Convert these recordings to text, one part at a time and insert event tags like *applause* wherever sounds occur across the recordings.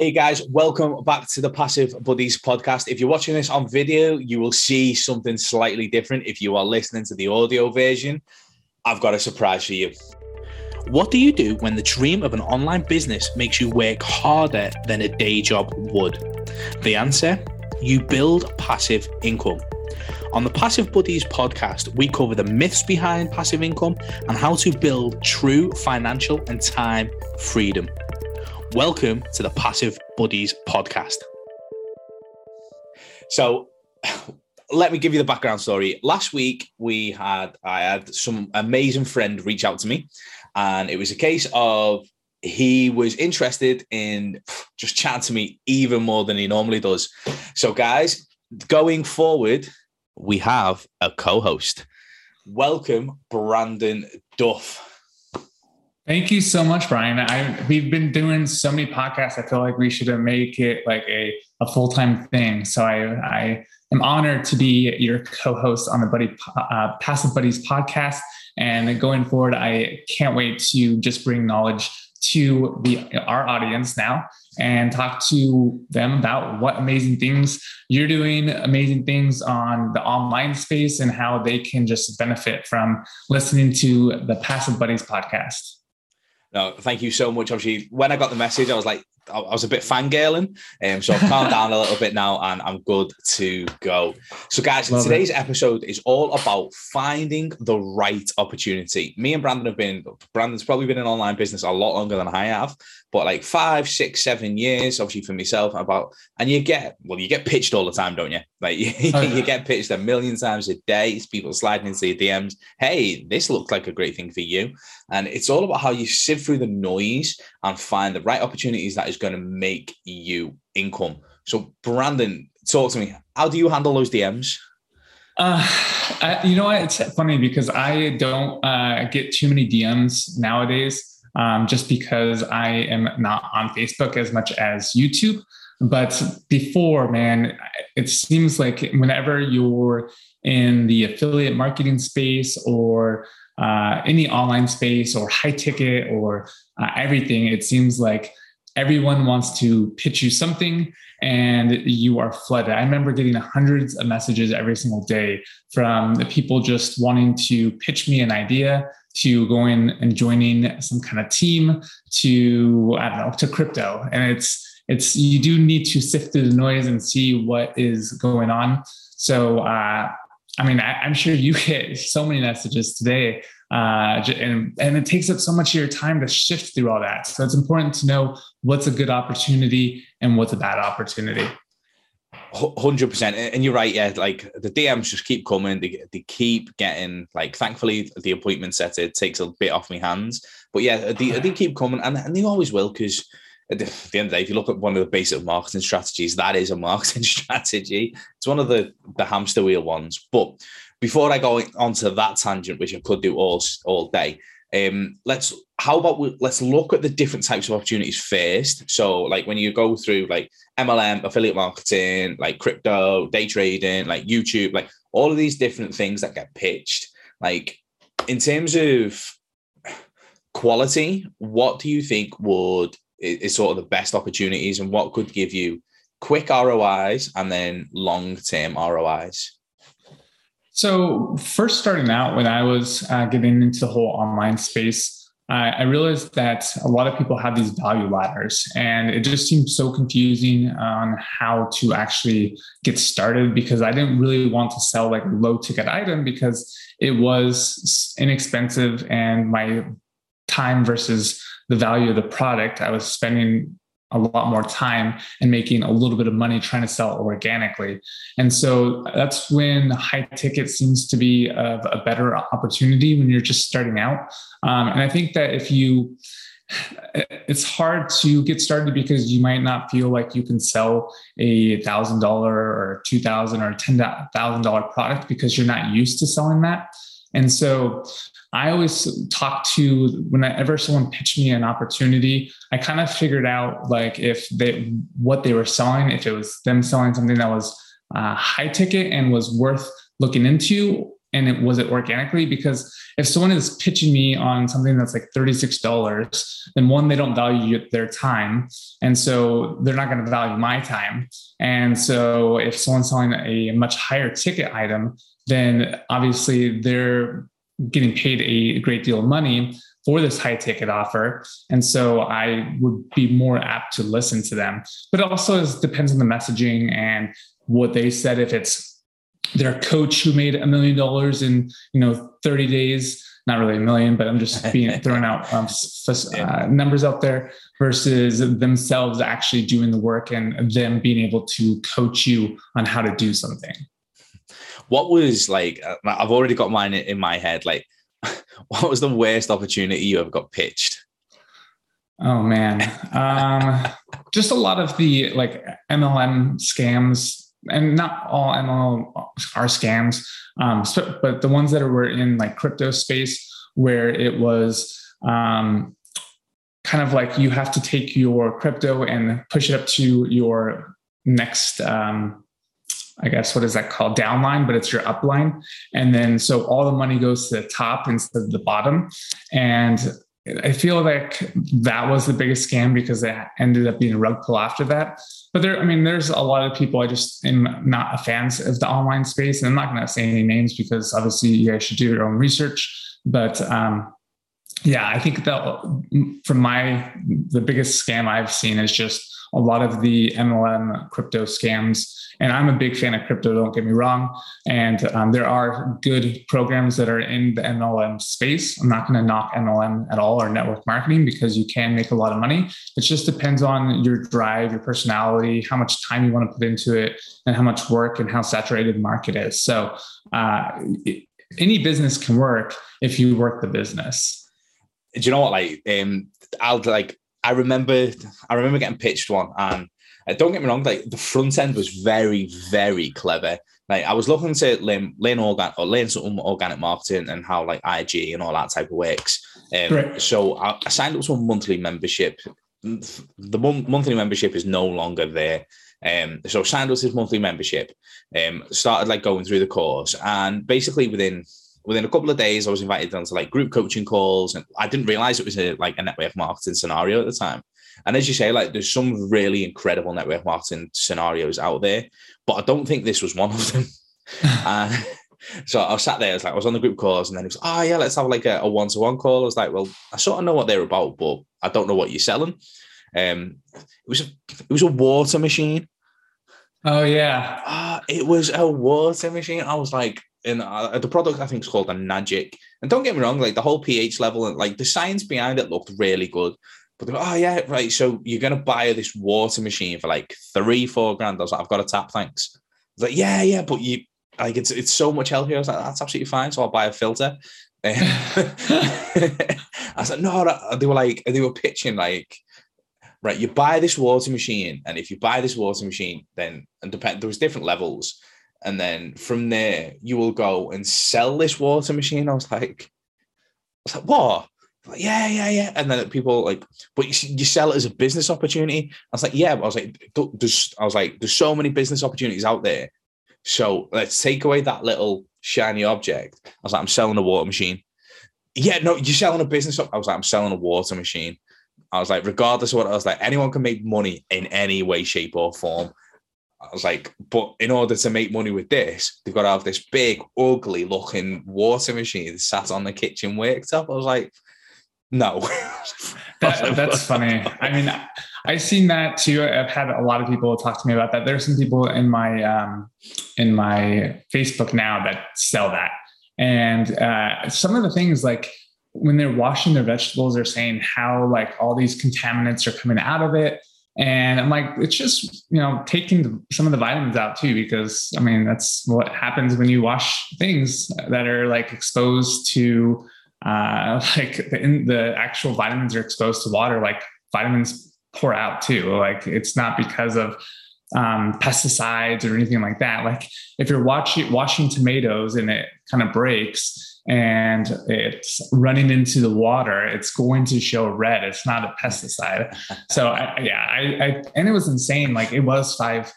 Hey guys, welcome back to the Passive Buddies podcast. If you're watching this on video, you will see something slightly different. If you are listening to the audio version, I've got a surprise for you. What do you do when the dream of an online business makes you work harder than a day job would? The answer you build passive income. On the Passive Buddies podcast, we cover the myths behind passive income and how to build true financial and time freedom. Welcome to the Passive Buddies podcast. So, *sighs* let me give you the background story. Last week, we had I had some amazing friend reach out to me, and it was a case of he was interested in just chatting to me even more than he normally does. So, guys, going forward, we have a co-host. Welcome, Brandon Duff. Thank you so much, Brian. I we've been doing so many podcasts. I feel like we should make it like a, a full time thing. So I I am honored to be your co-host on the Buddy uh, Passive Buddies podcast. And going forward, I can't wait to just bring knowledge to the our audience now and talk to them about what amazing things you're doing, amazing things on the online space, and how they can just benefit from listening to the Passive Buddies podcast. No, thank you so much. Obviously, when I got the message, I was like, I was a bit fangirling. Um, so I've calmed down a little bit now and I'm good to go. So, guys, Love today's it. episode is all about finding the right opportunity. Me and Brandon have been, Brandon's probably been in online business a lot longer than I have, but like five, six, seven years, obviously for myself, about, and you get, well, you get pitched all the time, don't you? Like *laughs* you, oh, you get pitched a million times a day. It's people sliding into your DMs. Hey, this looks like a great thing for you. And it's all about how you sift through the noise and find the right opportunities that is going to make you income. So, Brandon, talk to me. How do you handle those DMs? Uh, I, you know what? It's funny because I don't uh, get too many DMs nowadays um, just because I am not on Facebook as much as YouTube. But before, man, it seems like whenever you're in the affiliate marketing space or uh, any online space or high ticket or uh, everything, it seems like everyone wants to pitch you something and you are flooded. I remember getting hundreds of messages every single day from the people just wanting to pitch me an idea to going and joining some kind of team to I don't know to crypto and it's it's you do need to sift through the noise and see what is going on so uh, I mean I, am sure you get so many messages today uh, and and it takes up so much of your time to shift through all that so it's important to know what's a good opportunity and what's a bad opportunity Hundred percent, and you're right. Yeah, like the DMs just keep coming. They, they keep getting like. Thankfully, the appointment set it takes a bit off my hands. But yeah, they, *laughs* they keep coming, and, and they always will because at the, end of the day, if you look at one of the basic marketing strategies, that is a marketing *laughs* strategy. It's one of the the hamster wheel ones. But before I go onto that tangent, which I could do all all day, um, let's how about we, let's look at the different types of opportunities first. So, like when you go through like MLM, affiliate marketing, like crypto, day trading, like YouTube, like all of these different things that get pitched. Like in terms of quality, what do you think would is sort of the best opportunities, and what could give you quick ROIs and then long term ROIs? So, first starting out, when I was uh, getting into the whole online space, I, I realized that a lot of people have these value ladders, and it just seemed so confusing on how to actually get started because I didn't really want to sell like a low ticket item because it was inexpensive and my time versus the value of the product I was spending a lot more time and making a little bit of money trying to sell organically. And so that's when high ticket seems to be a, a better opportunity when you're just starting out. Um, and I think that if you, it's hard to get started because you might not feel like you can sell a thousand dollar or two thousand or ten thousand dollar product because you're not used to selling that. And so I always talk to whenever someone pitched me an opportunity, I kind of figured out like if they what they were selling, if it was them selling something that was uh, high ticket and was worth looking into, and it was it organically? Because if someone is pitching me on something that's like $36 then one they don't value their time and so they're not going to value my time. And so if someone's selling a much higher ticket item then obviously they're getting paid a great deal of money for this high ticket offer. And so I would be more apt to listen to them. But it also depends on the messaging and what they said. If it's their coach who made a million dollars in you know 30 days, not really a million, but I'm just *laughs* being throwing out um, uh, numbers out there versus themselves actually doing the work and them being able to coach you on how to do something. What was like? Uh, I've already got mine in my head. Like, *laughs* what was the worst opportunity you ever got pitched? Oh man, um, just a lot of the like MLM scams, and not all MLM are scams, um, but the ones that were in like crypto space where it was um, kind of like you have to take your crypto and push it up to your next um, I guess what is that called downline, but it's your upline. And then so all the money goes to the top instead of the bottom. And I feel like that was the biggest scam because it ended up being a rug pull after that. But there, I mean, there's a lot of people I just am not a fan of the online space. And I'm not going to say any names because obviously you guys should do your own research. But um, yeah, I think that from my the biggest scam I've seen is just a lot of the MLM crypto scams. And I'm a big fan of crypto, don't get me wrong. And um, there are good programs that are in the MLM space. I'm not going to knock MLM at all or network marketing because you can make a lot of money. It just depends on your drive, your personality, how much time you want to put into it, and how much work and how saturated the market is. So, uh, any business can work if you work the business. Do you know what? Like, um, I'll like I remember I remember getting pitched one, and uh, don't get me wrong, like the front end was very very clever. Like I was looking to learn learn organ or learn some organic marketing and how like IG and all that type of works. Um, right. So I, I, signed up to a monthly membership. The mon- monthly membership is no longer there. Um, so I signed up to this monthly membership. Um, started like going through the course, and basically within within a couple of days, I was invited onto like group coaching calls, and I didn't realize it was a, like a network marketing scenario at the time. And as you say, like there's some really incredible network marketing scenarios out there, but I don't think this was one of them. *laughs* uh, so I was sat there, I was like, I was on the group calls, and then he was, oh yeah, let's have like a, one to one call. I was like, well, I sort of know what they're about, but I don't know what you're selling. Um, it was a, it was a water machine. Oh yeah, uh, it was a water machine. I was like, in uh, the product I think is called Enagic. And don't get me wrong, like the whole pH level and like the science behind it looked really good. But they oh yeah, right. So you're gonna buy this water machine for like three, four grand. I was like, I've got a tap, thanks. I like, yeah, yeah, but you like it's it's so much healthier. I was like, that's absolutely fine. So I'll buy a filter. *laughs* I was like, no, they were like, they were pitching like, right, you buy this water machine, and if you buy this water machine, then and depend there was different levels and then from there you will go and sell this water machine. I was like, I was like, what? Like, yeah, yeah, yeah. And then people like, but you, you sell it as a business opportunity. I was like, yeah. But I was like, there's, I was like, there's so many business opportunities out there. So let's take away that little shiny object. I was like, I'm selling a water machine. Yeah, no, you're selling a business. I was like, I'm selling a water machine. I was like, regardless of what I was like, anyone can make money in any way, shape, or form. I was like, but in order to make money with this, they've got to have this big, ugly looking water machine sat on the kitchen worktop. I was like, no. *laughs* that, that's funny. I mean, I've seen that too. I've had a lot of people talk to me about that. There's some people in my um, in my Facebook now that sell that, and uh, some of the things like when they're washing their vegetables, they're saying how like all these contaminants are coming out of it and I'm like, it's just, you know, taking some of the vitamins out too, because I mean, that's what happens when you wash things that are like exposed to, uh, *laughs* like the, the actual vitamins are exposed to water, like vitamins pour out too. Like it's not because of um, pesticides or anything like that. Like if you're watching, washing tomatoes and it kind of breaks, and it's running into the water, it's going to show red. It's not a pesticide. *laughs* so I, yeah, I, I, and it was insane. Like it was five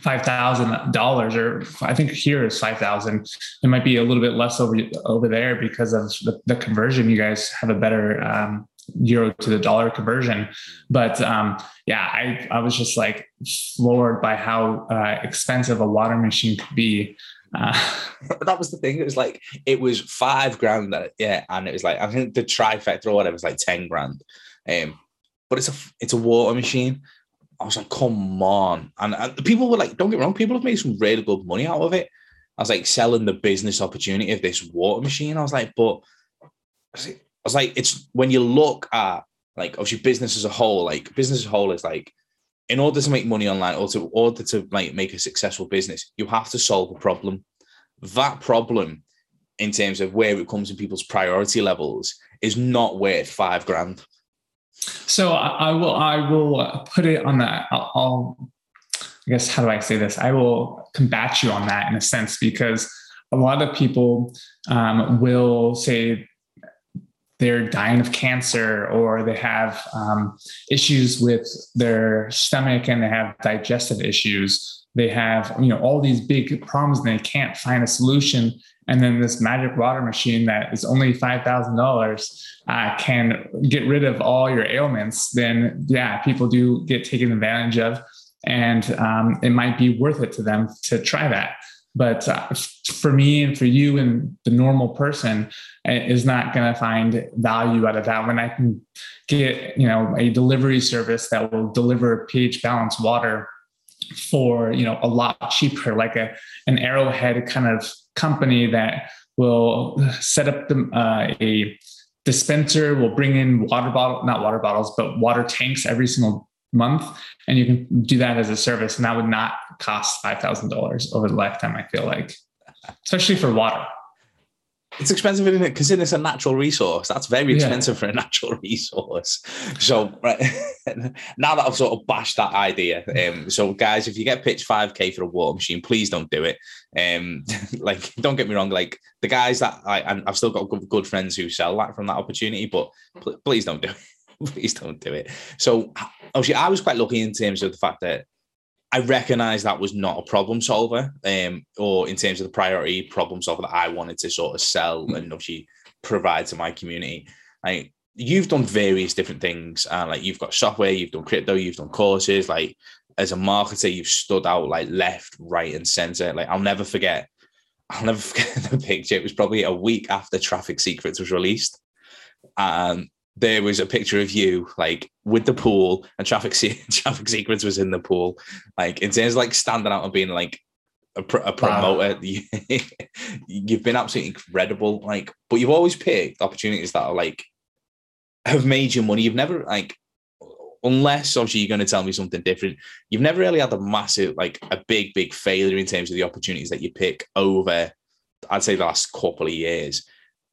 five thousand dollars, or I think here is five thousand. It might be a little bit less over over there because of the, the conversion. You guys have a better um, euro to the dollar conversion, but um, yeah, I I was just like floored by how uh, expensive a water machine could be. Uh, that was the thing. It was like it was five grand. Yeah, and it was like I think the trifecta or whatever was like ten grand. Um, but it's a it's a water machine. I was like, come on. And, and people were like, don't get wrong, people have made some really good money out of it. I was like selling the business opportunity of this water machine. I was like, but I was like, it's when you look at like obviously business as a whole, like business as a whole is like, in order to make money online or to order to like make a successful business, you have to solve a problem. That problem, in terms of where it comes in people's priority levels, is not worth five grand. So I, will I will put it on that. I'll, I'll, I guess how do I say this? I will combat you on that in a sense because a lot of people um, will say they're dying of cancer or they have um, issues with their stomach and they have digestive issues. They have you know all these big problems and they can't find a solution. And then this magic water machine that is only $5000 uh, can get rid of all your ailments then yeah people do get taken advantage of. And um, it might be worth it to them to try that but uh, for me and for you and the normal person is not going to find value out of that. When i can get you know a delivery service that will deliver ph balanced water for you know a lot cheaper like a an arrowhead kind of company that will set up the, uh, a dispenser will bring in water bottle not water bottles but water tanks every single month and you can do that as a service and that would not cost $5000 over the lifetime i feel like especially for water it's expensive, isn't it? Because it's a natural resource. That's very expensive yeah. for a natural *laughs* resource. So right *laughs* now that I've sort of bashed that idea, um, so guys, if you get pitched five k for a water machine, please don't do it. Um, *laughs* like, don't get me wrong. Like the guys that I, I've still got good, good friends who sell that from that opportunity, but pl- please don't do it. *laughs* please don't do it. So obviously, I was quite lucky in terms of the fact that I recognised that was not a problem solver, um, or in terms of the priority problem solver that I wanted to sort of sell mm. and obviously provide to my community. Like you've done various different things, and uh, like you've got software, you've done crypto, you've done courses. Like as a marketer, you've stood out like left, right, and center. Like I'll never forget. *laughs* I'll never forget the picture. It was probably a week after Traffic Secrets was released, and there was a picture of you like with the pool and traffic se- *laughs* traffic secrets was in the pool. Like in terms of like standing out and being like a, pr- a promoter wow. *laughs* you've been absolutely incredible like but you've always picked opportunities that are like have made you money. You've never like unless obviously you're going to tell me something different you've never really had a massive like a big big failure in terms of the opportunities that you pick over i'd say the last couple of years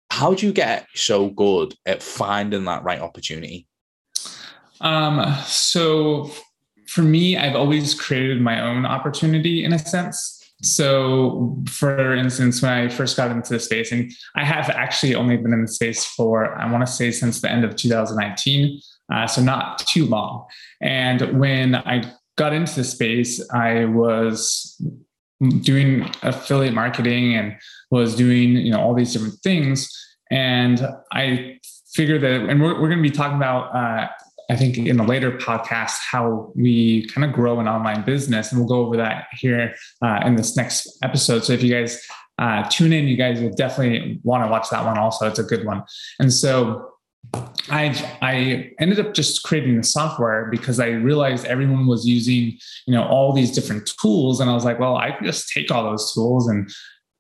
how do you get so good at finding that right opportunity? Um, so for me, I've always created my own opportunity in a sense. So, for instance, when I first got into the space, and I have actually only been in the space for, I want to say, since the end of 2019, uh, so not too long. And when I got into the space, I was doing affiliate marketing and was doing you know all these different things and I figure that, and we're, we're going to be talking about, uh, I think in a later podcast, how we kind of grow an online business. And we'll go over that here uh, in this next episode. So if you guys uh, tune in, you guys will definitely want to watch that one also. It's a good one. And so I I ended up just creating the software because I realized everyone was using you know all these different tools, and I was like, well, I can just take all those tools and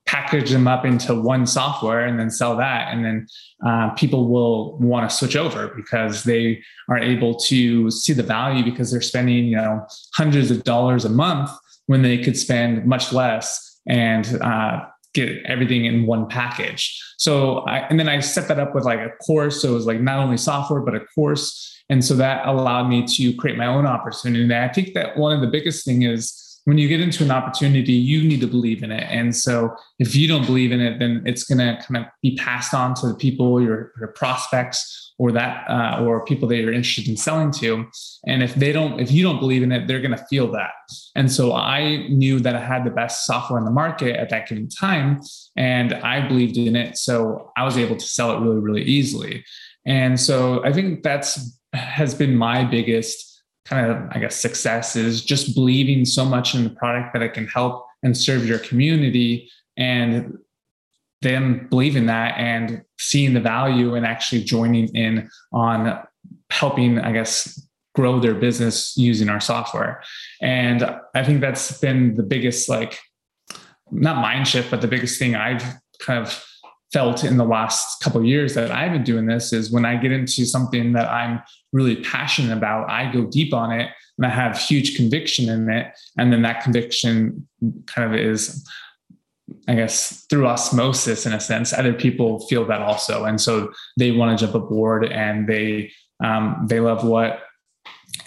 package them up into one software and then sell that. And then uh, people will want to switch over because they are able to see the value because they're spending you know hundreds of dollars a month when they could spend much less. And uh, get everything in one package. So I, and then i set that up with like a course. So it was like not only software but a course. And so that allowed me to create my own opportunity. And i think that one of the biggest thing is when you get into an opportunity, you need to believe in it. And so if you don't believe in it, then it's going to kind of be passed on to the people, your, your prospects, or that, uh, or people that you're interested in selling to. And if they don't, if you don't believe in it, they're going to feel that. And so I knew that I had the best software in the market at that given time, and I believed in it. So I was able to sell it really, really easily. And so I think that's has been my biggest kind of, I guess, success is just believing so much in the product that it can help and serve your community and them believing that and seeing the value and actually joining in on helping, I guess, grow their business using our software. And I think that's been the biggest, like, not mind shift, but the biggest thing I've kind of felt in the last couple years that I've been doing this is when I get into something that I'm really passionate about, I go deep on it and I have huge conviction in it. And then that conviction kind of is, I guess, through osmosis in a sense, other people feel that also. And so they want to jump aboard and they, um, they love what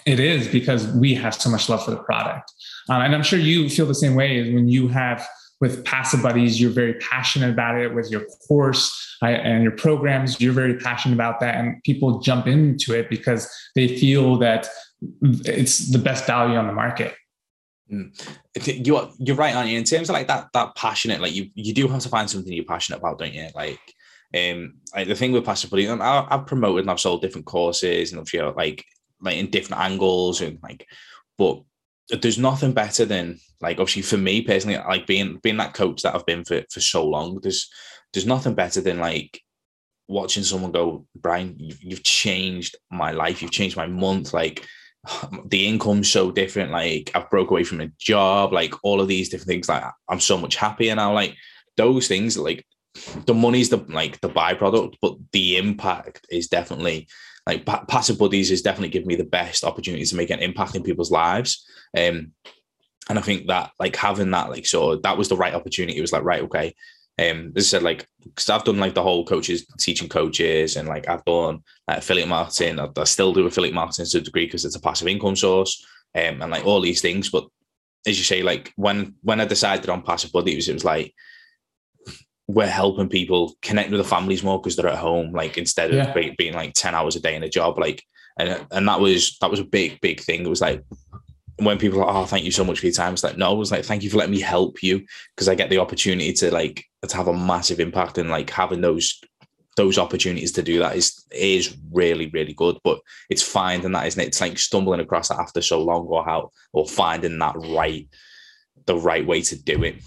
it is because we have so much love for the product. Um, and I'm sure you feel the same way as when you have with passive buddies you're very passionate about it with your course and your programs you're very passionate about that and people jump into it because they feel that it's the best value on the market. Mm. you are you're right aren't in terms of like that that passionate like you you do have to find something you're passionate about don't you? Like um like the thing with passive buddies I've promoted and I've sold different courses and I've you like like in different angles and like but there's nothing better than like obviously for me personally, like being being that coach that I've been for for so long. There's there's nothing better than like watching someone go, Brian, you've, you've changed my life. You've changed my month. Like *sighs* the income's so different. Like I've broke away from a job. Like all of these different things. Like I'm so much happier now. Like those things. Like the money's the like the byproduct, but the impact is definitely like passive buddies is definitely giving me the best opportunity to make an impact in people's lives. Um, and I think that like having that like so that was the right opportunity. It was like right, okay. Um, I said, like because I've done like the whole coaches teaching coaches, and like I've done like, affiliate marketing. I, I, still do affiliate marketing to a degree because it's a passive income source, um, and like all these things. But as you say, like when when I decided on passive buddies, it was like we're helping people connect with the families more because they're at home, like instead of yeah. being, being like ten hours a day in a job, like and and that was that was a big big thing. It was like when people are like, oh, thank you so much for your time. It's like, no, it was like, thank you for letting me help you because I get the opportunity to like to have a massive impact and like having those those opportunities to do that is is really really good. But it's finding that isn't it? It's like stumbling across that after so long, or how or finding that right the right way to do it.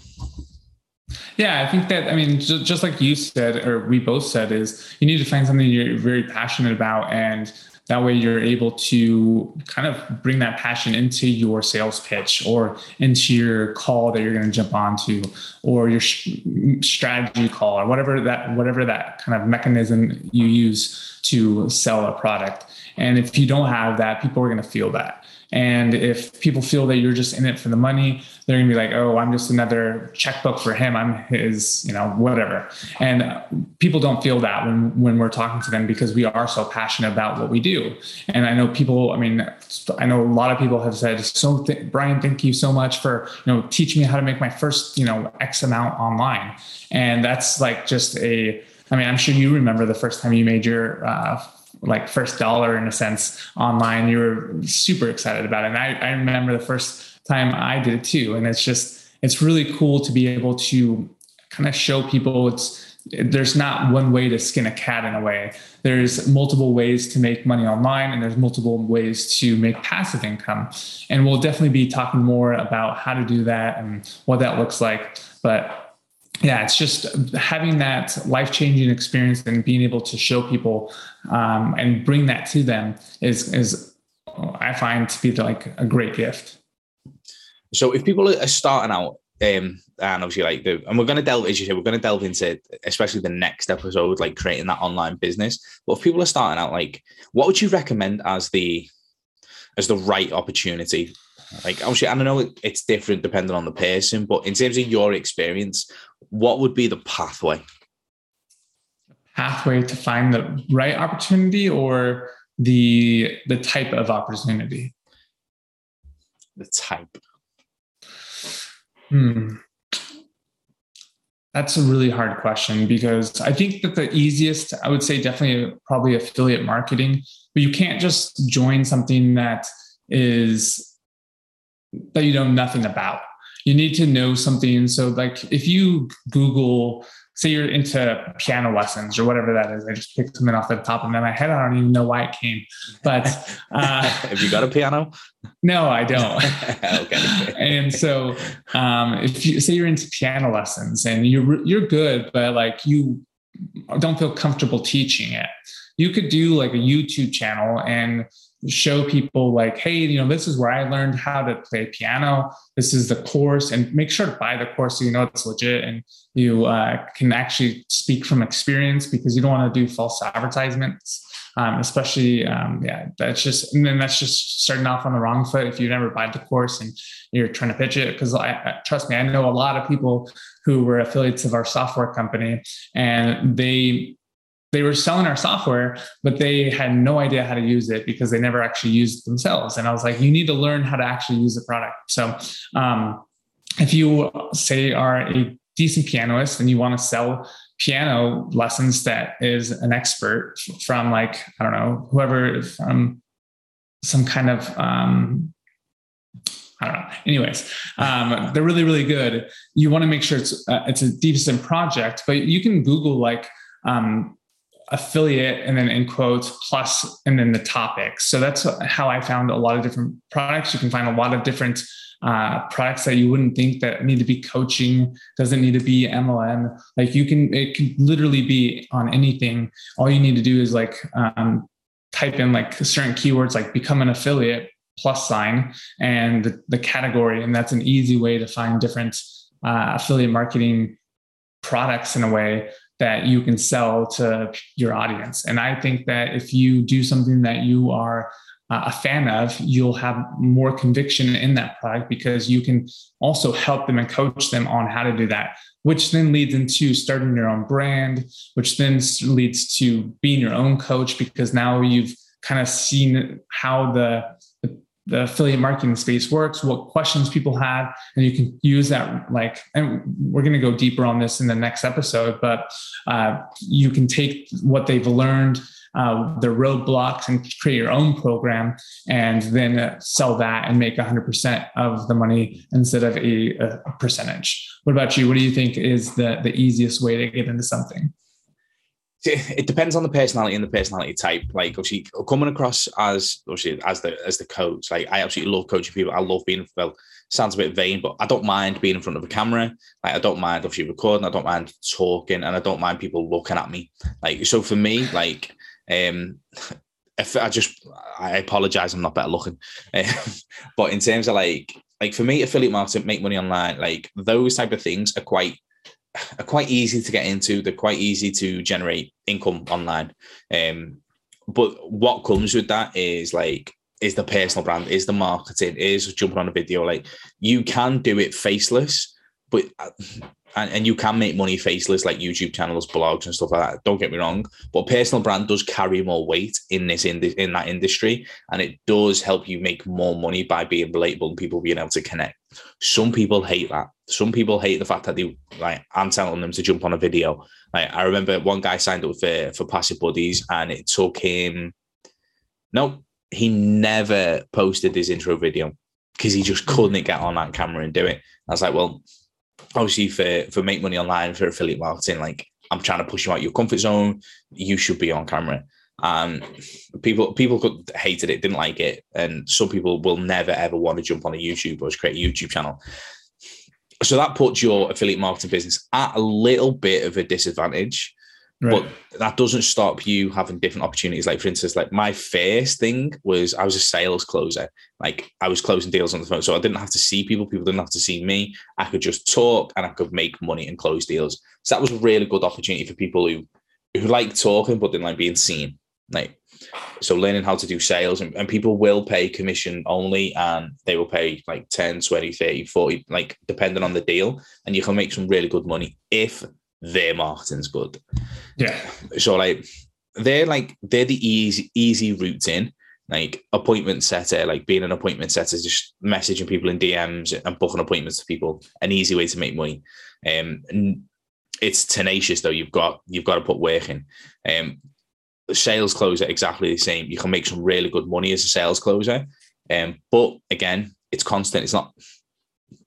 Yeah, I think that, I mean, just, just like you said, or we both said, is you need to find something you're very passionate about and that way, you're able to kind of bring that passion into your sales pitch or into your call that you're going to jump onto, or your strategy call, or whatever that whatever that kind of mechanism you use to sell a product. And if you don't have that, people are going to feel that. And if people feel that you're just in it for the money, they're gonna be like, oh, I'm just another checkbook for him. I'm his, you know, whatever. And people don't feel that when when we're talking to them because we are so passionate about what we do. And I know people. I mean, I know a lot of people have said, so th- Brian, thank you so much for you know teaching me how to make my first you know X amount online. And that's like just a. I mean, I'm sure you remember the first time you made your uh, like first dollar in a sense online. You were super excited about it. And I, I remember the first time I did it too. And it's just, it's really cool to be able to kind of show people it's, there's not one way to skin a cat in a way. There's multiple ways to make money online and there's multiple ways to make passive income. And we'll definitely be talking more about how to do that and what that looks like. But yeah, it's just having that life changing experience and being able to show people um, and bring that to them is is I find to be like a great gift. So if people are starting out, um, and obviously like the, and we're going to delve, as you say, we're going to delve into especially the next episode, like creating that online business. But if people are starting out, like, what would you recommend as the as the right opportunity like obviously, I don't know it's different depending on the person, but in terms of your experience, what would be the pathway? Pathway to find the right opportunity or the the type of opportunity? The type. Hmm. That's a really hard question because I think that the easiest, I would say, definitely probably affiliate marketing, but you can't just join something that is that you know nothing about. You need to know something. So, like, if you Google say you're into piano lessons or whatever that is. I just picked something off the top of my head. I don't even know why it came, but *laughs* uh, have you got a piano? No, I don't. *laughs* okay. and so, um, if you say you're into piano lessons and you're you're good, but like you don't feel comfortable teaching it, you could do like a YouTube channel and show people like, hey, you know, this is where I learned how to play piano. This is the course, and make sure to buy the course so you know it's legit and you uh, can actually speak from experience because you don't want to do false advertisements. Um, especially, um, yeah, that's just, and then that's just starting off on the wrong foot if you never buy the course and you're trying to pitch it. Because I, I, trust me, I know a lot of people who were affiliates of our software company, and they they were selling our software, but they had no idea how to use it because they never actually used it themselves. And I was like, you need to learn how to actually use the product. So, um, if you say are a decent pianist and you want to sell piano lessons that is an expert from like I don't know whoever from some kind of um, I don't know. Anyways, um, they're really really good. You want to make sure it's uh, it's a decent project, but you can Google like um, affiliate and then in quotes plus and then the topic. So that's how I found a lot of different products. You can find a lot of different uh, products that you wouldn't think that need to be coaching doesn't need to be mlm like you can it can literally be on anything all you need to do is like um, type in like certain keywords like become an affiliate plus sign and the, the category and that's an easy way to find different uh, affiliate marketing products in a way that you can sell to your audience. And I think that if you do something that you are uh, a fan of, you'll have more conviction in that product because you can also help them and coach them on how to do that, which then leads into starting your own brand, which then leads to being your own coach because now you've kind of seen how the the affiliate marketing space works, what questions people have, and you can use that. Like, and we're going to go deeper on this in the next episode, but uh, you can take what they've learned, uh, the roadblocks, and create your own program, and then uh, sell that and make 100% of the money instead of a, a percentage. What about you? What do you think is the the easiest way to get into something? *laughs* it depends on the personality and the personality type. Like obviously coming across as obviously as the as the coach, like I absolutely love coaching people. I love being well, sounds a bit vain, but I don't mind being in front of a camera. Like I don't mind obviously recording, I don't mind talking, and I don't mind people looking at me. Like so for me, like um *laughs* if I just I apologize, I'm not better looking. *laughs* but in terms of like like for me, affiliate marketing, make money online, like those type of things are quite are quite easy to get into. They're quite easy to generate income online. Um, but what comes with that is like is the personal brand, is the marketing, is jumping on a video. Like you can do it faceless, but uh, and, and you can make money faceless like YouTube channels, blogs, and stuff like that. Don't get me wrong, but personal brand does carry more weight in this in, this, in that industry, and it does help you make more money by being relatable and people being able to connect. Some people hate that. Some people hate the fact that they like I'm telling them to jump on a video. Like I remember one guy signed up for for passive buddies, and it took him. No, he never posted his intro video because he just couldn't get on that camera and do it. I was like, well, obviously for for make money online for affiliate marketing, like I'm trying to push you out your comfort zone. You should be on camera. Um, people people could hated it, didn't like it, and some people will never ever want to jump on a YouTube or create a YouTube channel. So that puts your affiliate marketing business at a little bit of a disadvantage Right. But that doesn't stop you having different opportunities. Like for instance, like my first thing was I was a sales closer. Like I was closing deals on the phone. So I didn't have to see people. People didn't have to see me. I could just talk and I could make money and close deals. So that was a really good opportunity for people who who like talking but didn't like being seen. Like so learning how to do sales and, and people will pay commission only and they will pay like 10, 20, 30, 40, like depending on the deal. And you can make some really good money if their marketing's good. Yeah. So like they're like they're the easy easy routes in. like appointment setter, like being an appointment setter, just messaging people in DMs and booking appointments to people, an easy way to make money. Um, and it's tenacious though. You've got you've got to put work in. Um, sales closer exactly the same. You can make some really good money as a sales closer. Um, but again, it's constant. It's not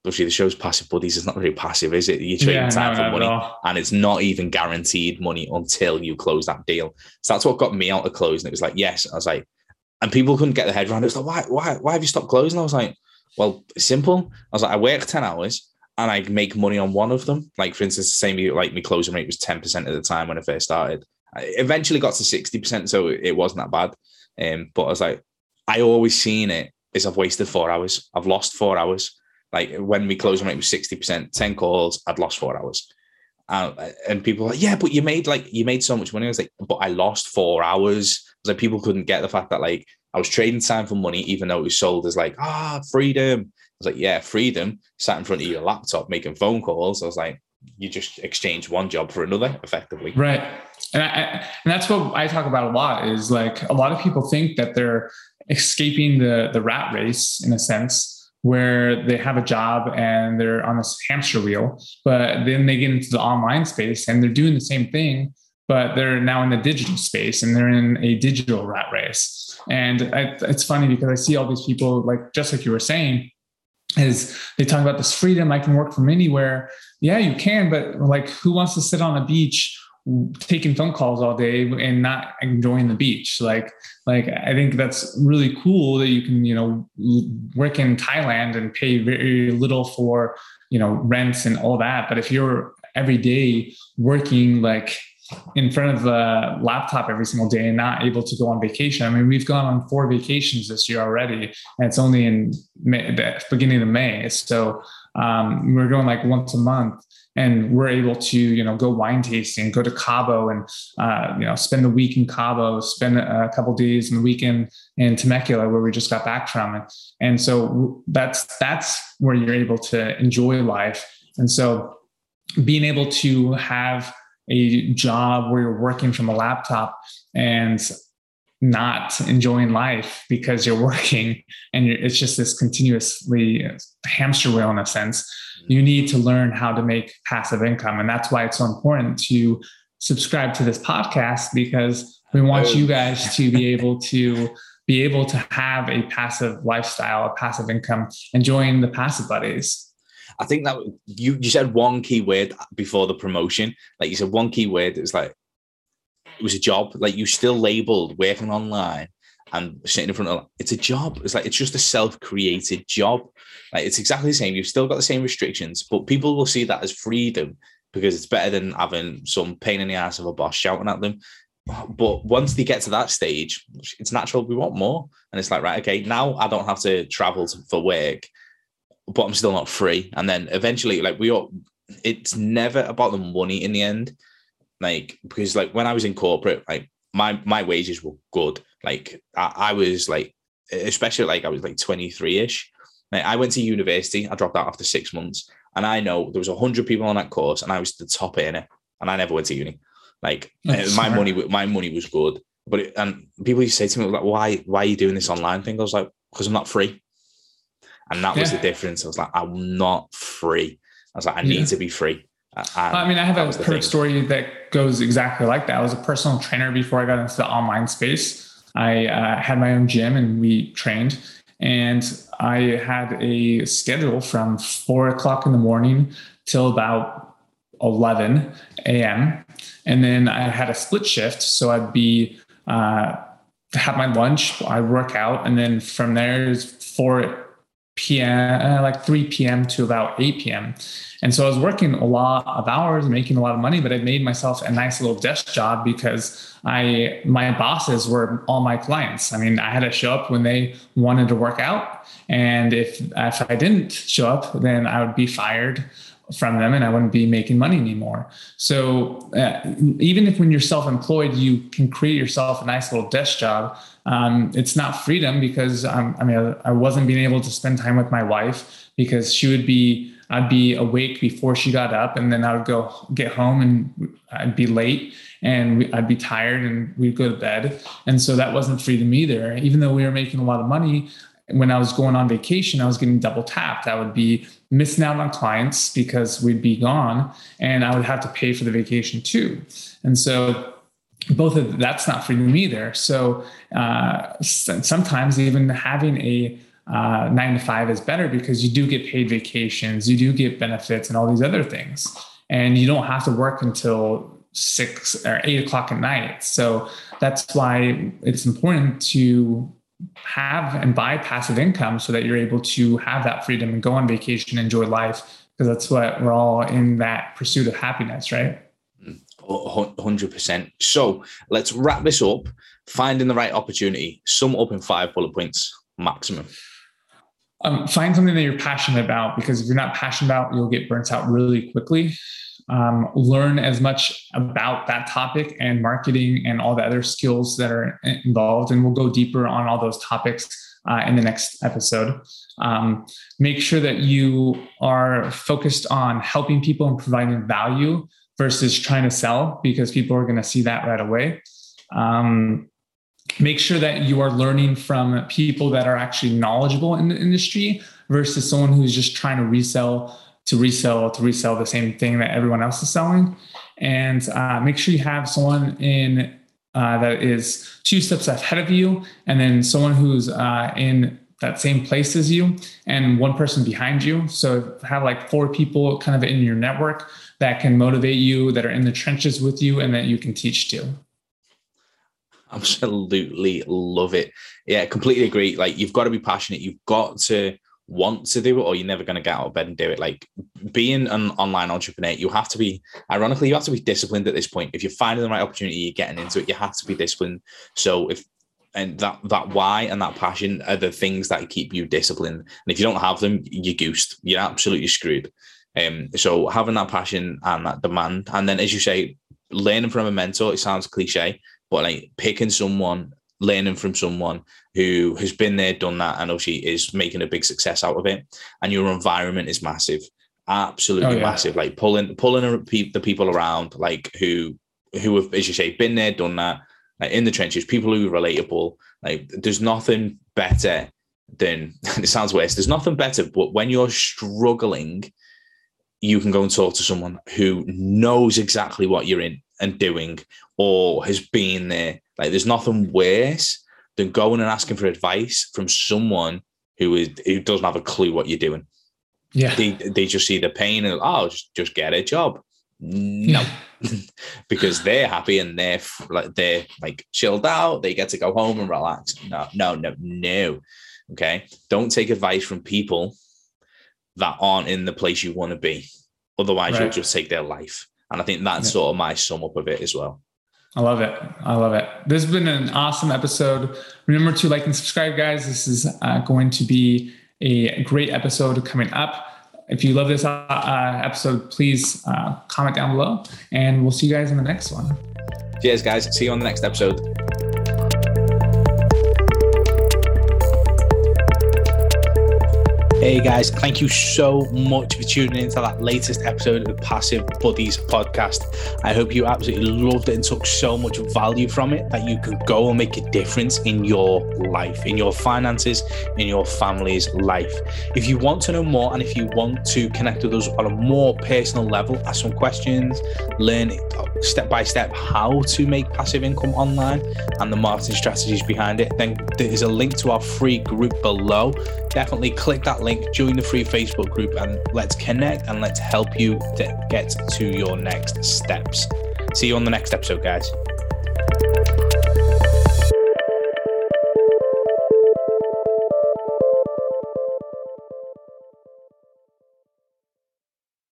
obviously the show's passive buddies. It's not really passive, is it? You're trading yeah, time no, for money, and it's not even guaranteed money until you close that deal. So that's what got me out of closing. It was like, yes, I was like, and people couldn't get their head around it. It's like, why, why, why have you stopped closing? I was like, well, simple. I was like, I work 10 hours and I make money on one of them. Like, for instance, the same, like my closing rate was 10% at the time when I first started. I eventually got to 60%, so it wasn't that bad. Um, but I was like, I always seen it as I've wasted four hours. I've lost four hours. Like when we closing rate was 60%, 10 calls, I'd lost four hours. Uh, and people like, yeah, but you made like you made so much money. I was like, but I lost four hours like people couldn't get the fact that like I was trading time for money, even though it was sold as like, ah, freedom. I was like, yeah, freedom. Sat in front of your laptop making phone calls. I was like, you just exchange one job for another effectively. Right. And, I, and that's what I talk about a lot is like a lot of people think that they're escaping the, the rat race in a sense where they have a job and they're on this hamster wheel, but then they get into the online space and they're doing the same thing, but they're now in the digital space and they're in a digital rat race. And I, it's funny because I see all these people, like just like you were saying, is they talk about this freedom. I can work from anywhere. Yeah, you can, but like, who wants to sit on a beach taking phone calls all day and not enjoying the beach? Like, like I think that's really cool that you can, you know, work in Thailand and pay very little for, you know, rents and all that. But if you're every day working like in front of a laptop every single day and not able to go on vacation. I mean, we've gone on four vacations this year already, and it's only in May, the beginning of May. So um, we're going like once a month, and we're able to, you know, go wine tasting, go to Cabo, and uh, you know, spend the week in Cabo, spend a couple days in the weekend in Temecula, where we just got back from, and and so that's that's where you're able to enjoy life, and so being able to have a job where you're working from a laptop and not enjoying life because you're *laughs* working and you're, it's just this continuously hamster wheel in a sense. Mm-hmm. You need to learn how to make passive income. And that's why it's so important to subscribe to this podcast because we want you guys *laughs* to be able to be able to have a passive lifestyle a passive income enjoying the passive buddies. I think that you you said one key word before the promotion. Like you said, one key word is like it was a job. Like you still labeled working online and sitting in front of it's a job. It's like it's just a self-created job. Like it's exactly the same. You've still got the same restrictions, but people will see that as freedom because it's better than having some pain in the ass of a boss shouting at them. But once they get to that stage, it's natural we want more. And it's like, right, okay, now I don't have to travel for work but I'm still not free. And then eventually, like we all, it's never about the money in the end. Like because like when I was in corporate, like my my wages were good. Like I, I was like, especially like I was like 23 ish. Like I went to university. I dropped out after six months, and I know there was hundred people on that course, and I was the top earner, and I never went to uni. Like *laughs* That's uh, my smart. money, my money was good. But it, and people used to say to me like, "Why, why are you doing this online thing?" I was like, "Because I'm not free." And that was the difference. I was like, I'm not free. I was like, I need yeah. to be free. And I mean, I have a perfect story that goes exactly like that. I was a personal trainer before I got into the online space. I uh, had my own gym and we trained. And I had a schedule from four o'clock in the morning till about 11 a.m. And then I had a split shift. So I'd be, uh, have my lunch, I work out, and then from there is four p.m. Uh, like 3 p.m. to about 8 p.m. And so I was working a lot of hours, making a lot of money, but I made myself a nice little desk job because I my bosses were all my clients. I mean, I had to show up when they wanted to work out, and if if I didn't show up, then I would be fired from them and I wouldn't be making money anymore. So uh, even if when you're self-employed, you can create yourself a nice little desk job um, it's not freedom because um, I mean I wasn't being able to spend time with my wife because she would be I'd be awake before she got up, and then I would go get home and I'd be late and I'd be tired and we'd go to bed. And so that wasn't freedom either. Even though we were making a lot of money, when I was going on vacation, I was getting double tapped. I would be missing out on clients because we'd be gone and I would have to pay for the vacation too. And so both of that's not freedom either. So uh, sometimes even having a uh, nine to five is better because you do get paid vacations, you do get benefits and all these other things. And you don't have to work until six or eight o'clock at night. So that's why it's important to have and buy passive income so that you're able to have that freedom and go on vacation, enjoy life, because that's what we're all in that pursuit of happiness, right? 100%. So let's wrap this up. Finding the right opportunity, sum up in five bullet points maximum. Um, find something that you're passionate about because if you're not passionate about, you'll get burnt out really quickly um, learn as much about that topic and marketing and all the other skills that are involved. And we'll go deeper on all those topics uh, in the next episode. Um, make sure that you are focused on helping people and providing value versus trying to sell because people are going to see that right away. Um, make sure that you are learning from people that are actually knowledgeable in the industry versus someone who's just trying to resell to resell to resell the same thing that everyone else is selling and uh, make sure you have someone in uh, that is two steps ahead of you and then someone who's uh, in that same place as you and one person behind you so have like four people kind of in your network that can motivate you that are in the trenches with you and that you can teach to. Absolutely love it. Yeah completely agree. Like you've got to be passionate. You've got to want to do it or you're never going to get out of bed and do it. Like being an online entrepreneur you have to be ironically you have to be disciplined at this point. If you're finding the right opportunity you're getting into it you have to be disciplined. So if and that that why and that passion are the things that keep you disciplined. And if you don't have them you're goosed. You're absolutely screwed um so having that passion and that demand and then as you say learning from a mentor it sounds cliche but like picking someone learning from someone who has been there, done that, and obviously is making a big success out of it. And your environment is massive, absolutely oh, yeah. massive. Like pulling pulling the people around, like who who have, as you say, been there, done that, like in the trenches. People who are relatable. Like there's nothing better than *laughs* it sounds worse. There's nothing better, but when you're struggling, you can go and talk to someone who knows exactly what you're in and doing, or has been there. Like there's nothing worse than going and asking for advice from someone who is who doesn't have a clue what you're doing. Yeah, they they just see the pain and oh, just just get a job. No, *laughs* because they're happy and they're like they're like chilled out. They get to go home and relax. No, no, no, no. Okay, don't take advice from people that aren't in the place you want to be. Otherwise, right. you'll just take their life. And I think that's yeah. sort of my sum up of it as well. I love it. I love it. This has been an awesome episode. Remember to like and subscribe, guys. This is uh, going to be a great episode coming up. If you love this uh, uh episode, please uh, comment down below, and we'll see you guys in the next one. Cheers, guys. See you on the next episode. Hey guys, thank you so much for tuning into that latest episode of the Passive Buddies podcast. I hope you absolutely loved it and took so much value from it that you can go and make a difference in your life, in your finances, in your family's life. If you want to know more and if you want to connect with us on a more personal level, ask some questions, learn step by step how to make passive income online and the marketing strategies behind it, then there is a link to our free group below. Definitely click that link link, join the free Facebook group, and let's connect and let's help you to get to your next steps. See you on the next episode, guys.